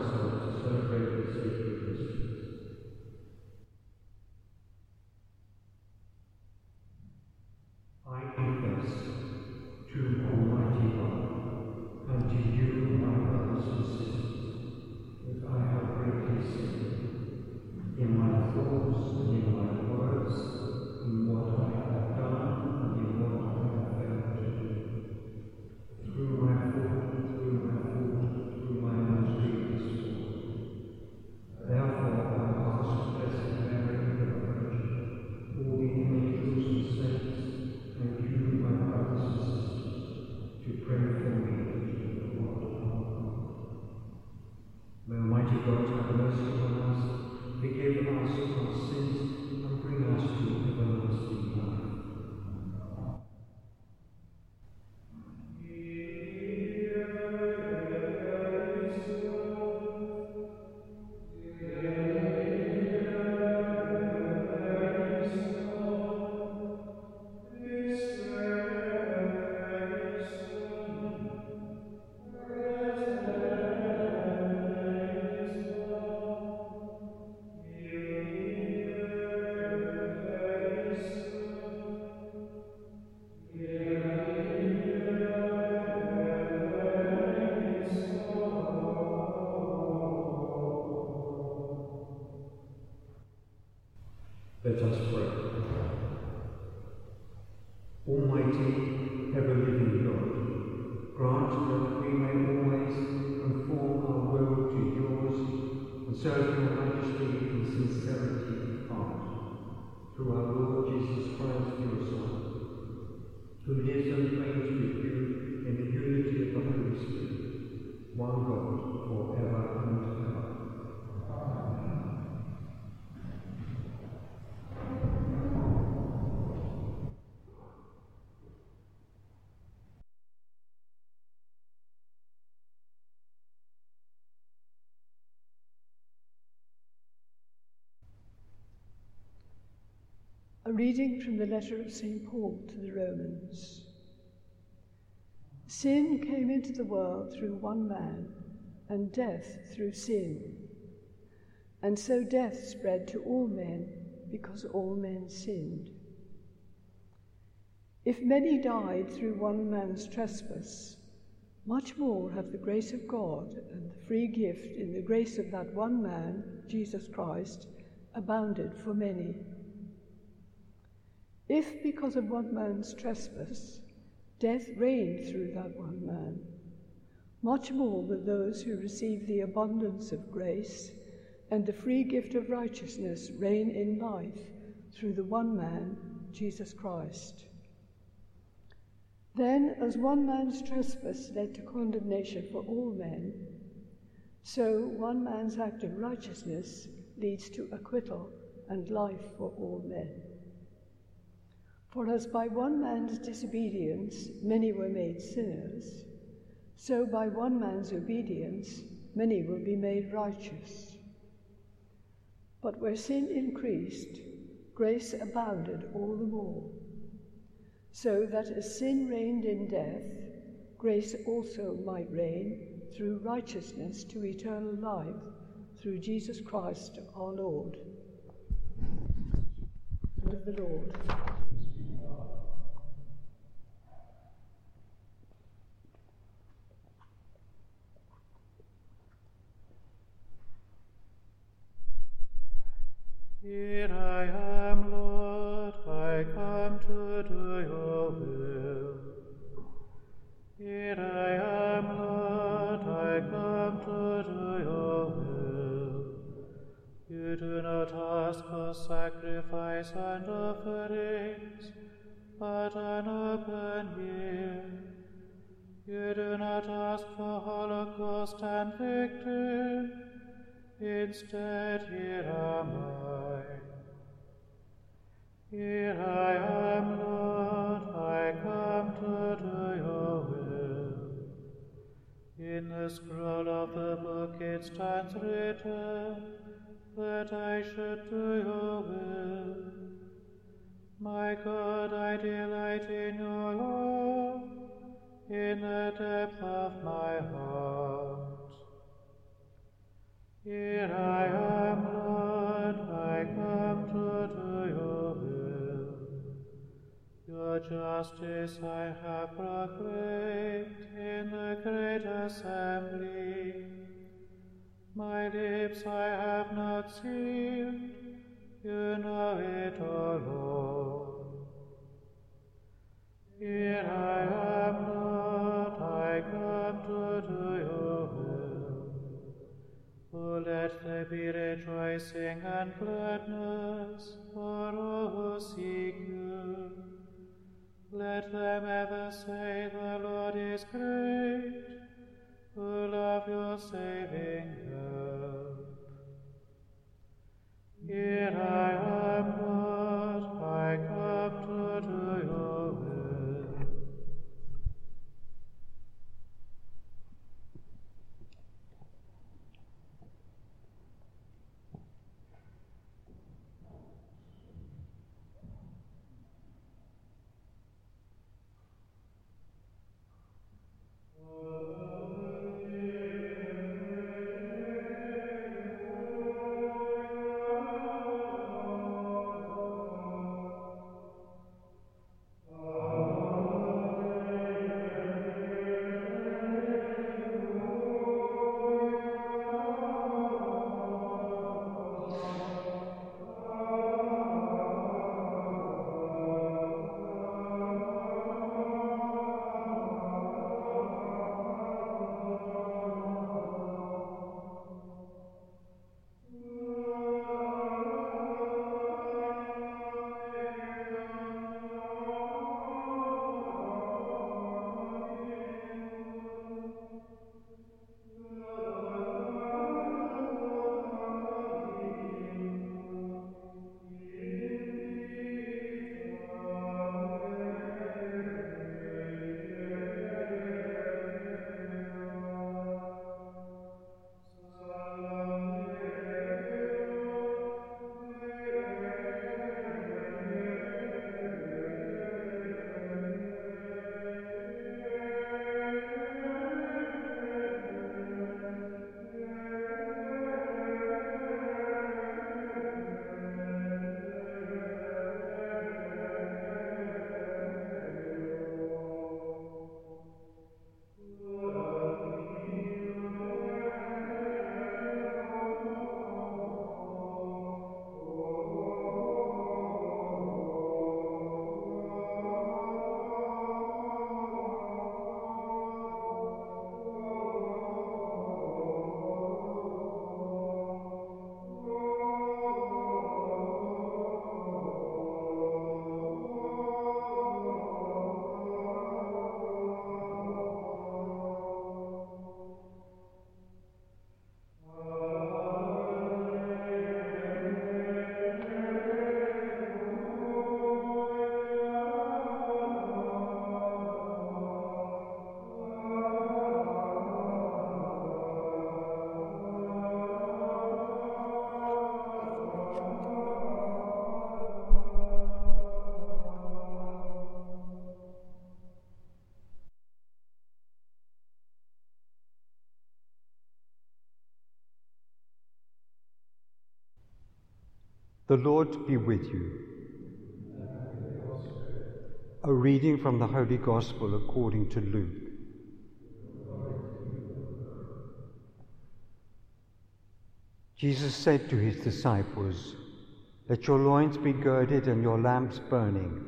Christmas to celebrate majesty in sincerity of heart, through our Lord Jesus Christ, your Son, who lives and reigns with you in the unity of the Holy Spirit, one God, forever and ever. Reading from the letter of St. Paul to the Romans. Sin came into the world through one man, and death through sin. And so death spread to all men because all men sinned. If many died through one man's trespass, much more have the grace of God and the free gift in the grace of that one man, Jesus Christ, abounded for many. If, because of one man's trespass, death reigned through that one man, much more will those who receive the abundance of grace and the free gift of righteousness reign in life through the one man, Jesus Christ. Then, as one man's trespass led to condemnation for all men, so one man's act of righteousness leads to acquittal and life for all men. For as by one man's disobedience many were made sinners, so by one man's obedience many will be made righteous. But where sin increased, grace abounded all the more, so that as sin reigned in death, grace also might reign through righteousness to eternal life through Jesus Christ our Lord. Of the Lord. Here I am, Lord, I come to do your will. Here I am, Lord, I come to do your will. You do not ask for sacrifice and offerings, but an open ear. You do not ask for holocaust and victim, Instead, here am I. Here I am, Lord, I come to do your will. In the scroll of the book it stands written that I should do let there be rejoicing and gladness for oh, all who seek you. Let them ever say, The Lord is great, who love your saving help. Here I am, Lord, Oh. The Lord be with you. A reading from the Holy Gospel according to Luke. Jesus said to his disciples, Let your loins be girded and your lamps burning,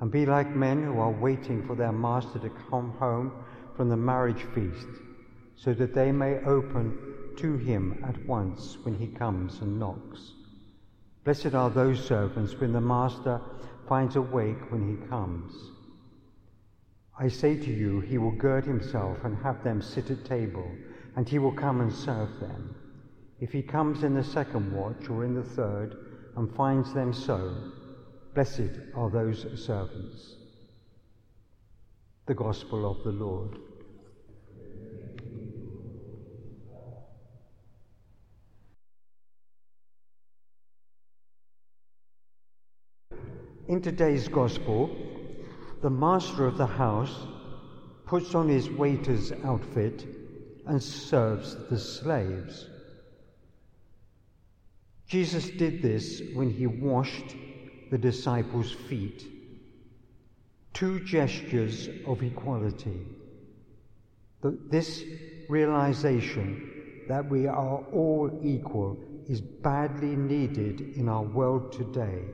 and be like men who are waiting for their master to come home from the marriage feast, so that they may open to him at once when he comes and knocks. Blessed are those servants when the master finds awake when he comes. I say to you, he will gird himself and have them sit at table, and he will come and serve them. If he comes in the second watch or in the third and finds them so, blessed are those servants. The Gospel of the Lord. In today's Gospel, the master of the house puts on his waiter's outfit and serves the slaves. Jesus did this when he washed the disciples' feet. Two gestures of equality. This realization that we are all equal is badly needed in our world today.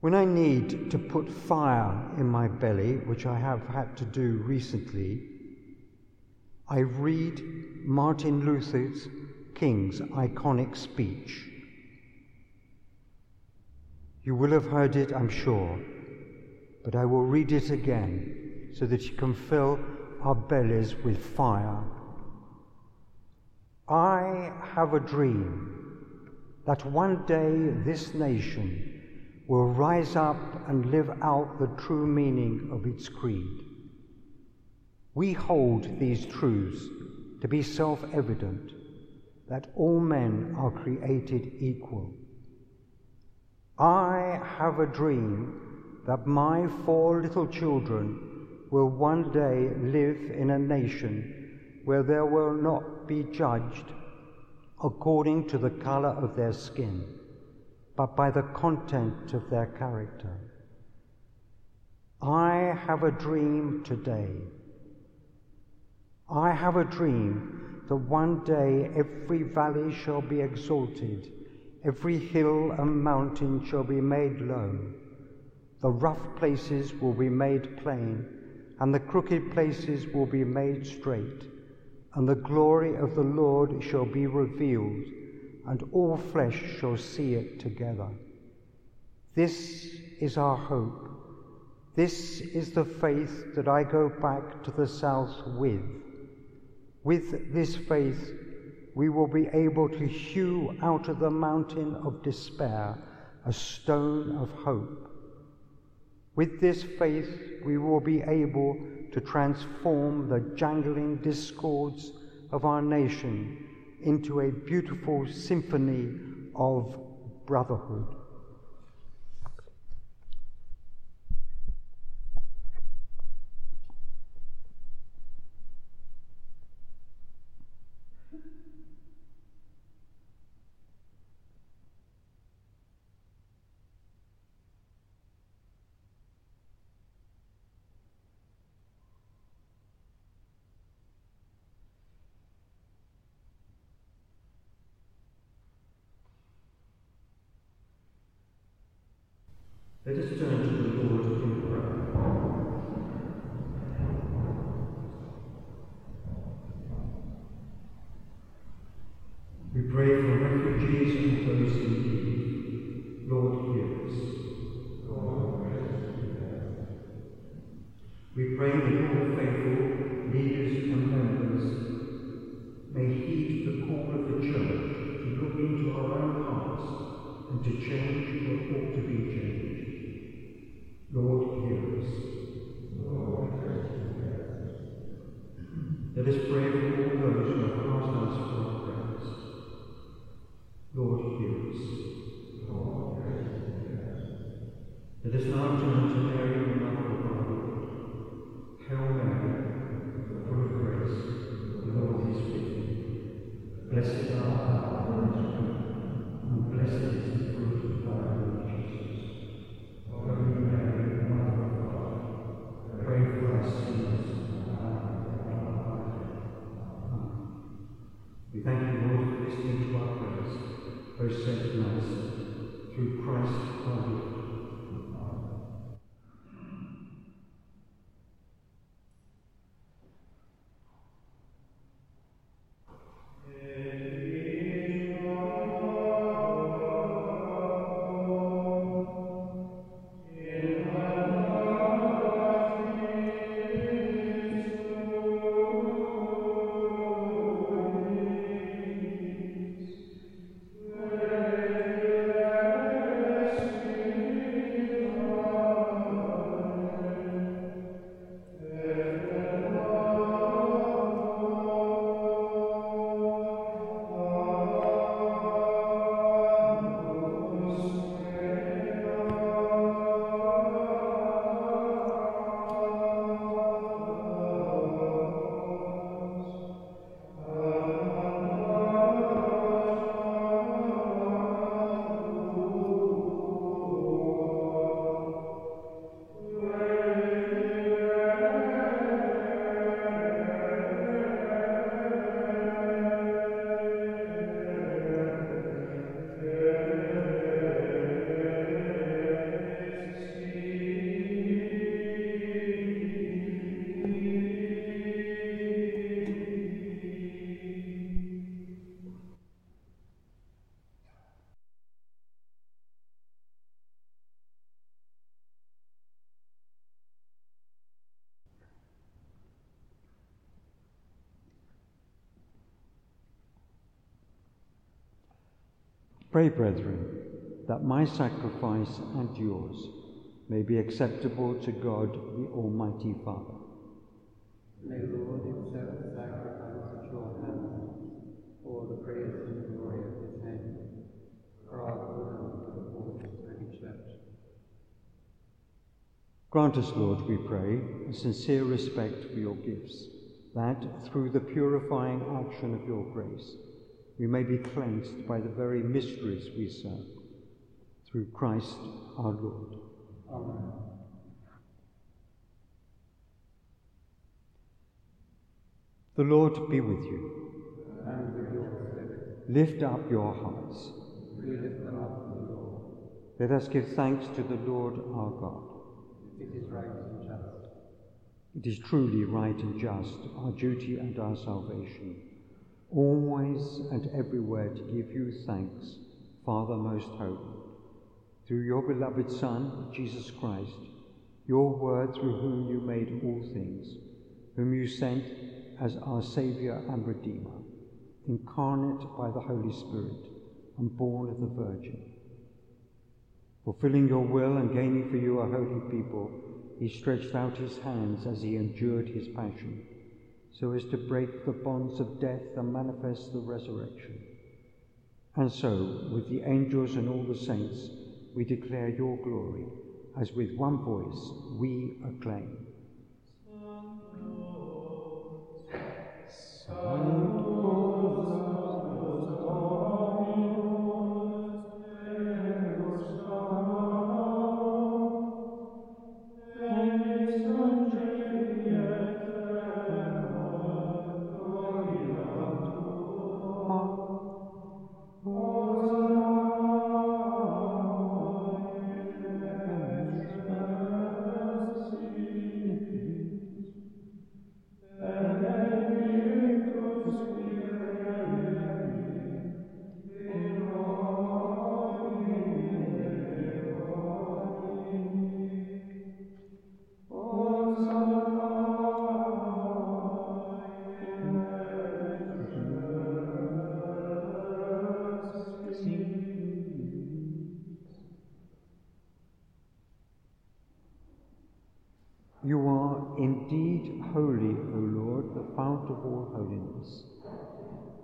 When I need to put fire in my belly, which I have had to do recently, I read Martin Luther King's iconic speech. You will have heard it, I'm sure, but I will read it again so that you can fill our bellies with fire. I have a dream that one day this nation will rise up and live out the true meaning of its creed. We hold these truths to be self evident that all men are created equal. I have a dream that my four little children will one day live in a nation where there will not be judged according to the color of their skin but by the content of their character. I have a dream today. I have a dream that one day every valley shall be exalted, every hill and mountain shall be made low, the rough places will be made plain, and the crooked places will be made straight, and the glory of the Lord shall be revealed and all flesh shall see it together. This is our hope. This is the faith that I go back to the south with. With this faith, we will be able to hew out of the mountain of despair a stone of hope. With this faith, we will be able to transform the jangling discords of our nation into a beautiful symphony of brotherhood. Pray, brethren, that my sacrifice and yours may be acceptable to God the Almighty Father. May the Lord accept the sacrifice at your hands for the praise and glory of his name, for our good and for the whole Holy Church. Grant us, Lord, we pray, a sincere respect for your gifts, that through the purifying action of your grace, we may be cleansed by the very mysteries we serve. Through Christ our Lord. Amen. The Lord be with you. And with your spirit, Lift up your hearts. we lift them up to the Lord. Let us give thanks to the Lord our God. It is right and just. It is truly right and just, our duty and our salvation, always and everywhere to give you thanks, Father most holy, through your beloved Son, Jesus Christ, your word through whom you made all things, whom you sent as our Saviour and Redeemer, incarnate by the Holy Spirit and born of the Virgin. Fulfilling your will and gaining for you a holy people, he stretched out his hands as he endured his passion, so as to break the bonds of death and manifest the resurrection. And so, with the angels and all the saints, we declare your glory, as with one voice we acclaim. You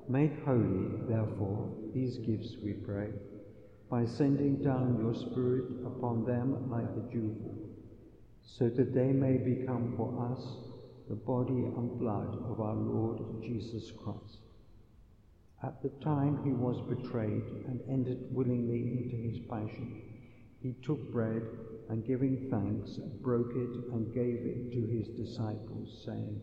Make holy, therefore, these gifts, we pray, by sending down your Spirit upon them like the dewfall, so that they may become for us the body and blood of our Lord Jesus Christ. At the time he was betrayed and entered willingly into his passion, he took bread and giving thanks, broke it and gave it to his disciples, saying,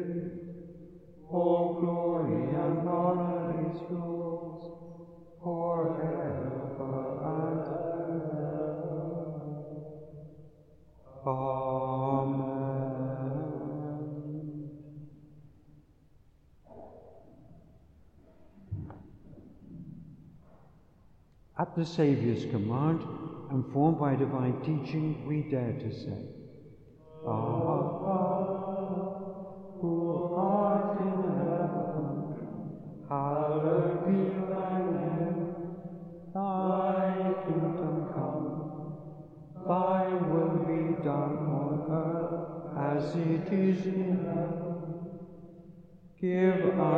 all glory and honor is yours forever and ever. Amen. At the Saviour's command, and formed by divine teaching, we dare to say, Our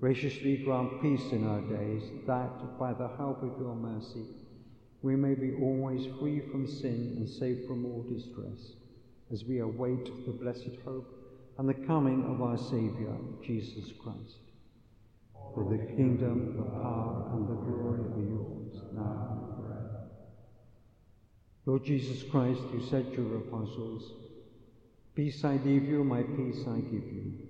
Graciously grant peace in our days, that by the help of your mercy we may be always free from sin and safe from all distress, as we await the blessed hope and the coming of our Saviour, Jesus Christ. For the kingdom, the power, and the glory are yours, now and forever. Lord Jesus Christ, you said to your apostles, Peace I leave you, my peace I give you.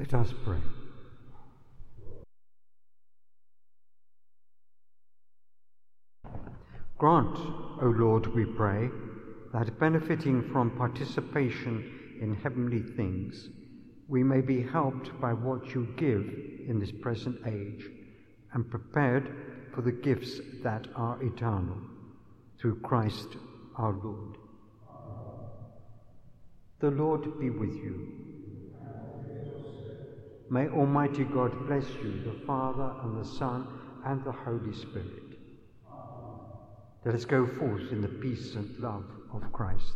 Let us pray. Grant, O Lord, we pray, that benefiting from participation in heavenly things, we may be helped by what you give in this present age and prepared for the gifts that are eternal, through Christ our Lord. The Lord be with you. May Almighty God bless you, the Father and the Son and the Holy Spirit. Let us go forth in the peace and love of Christ.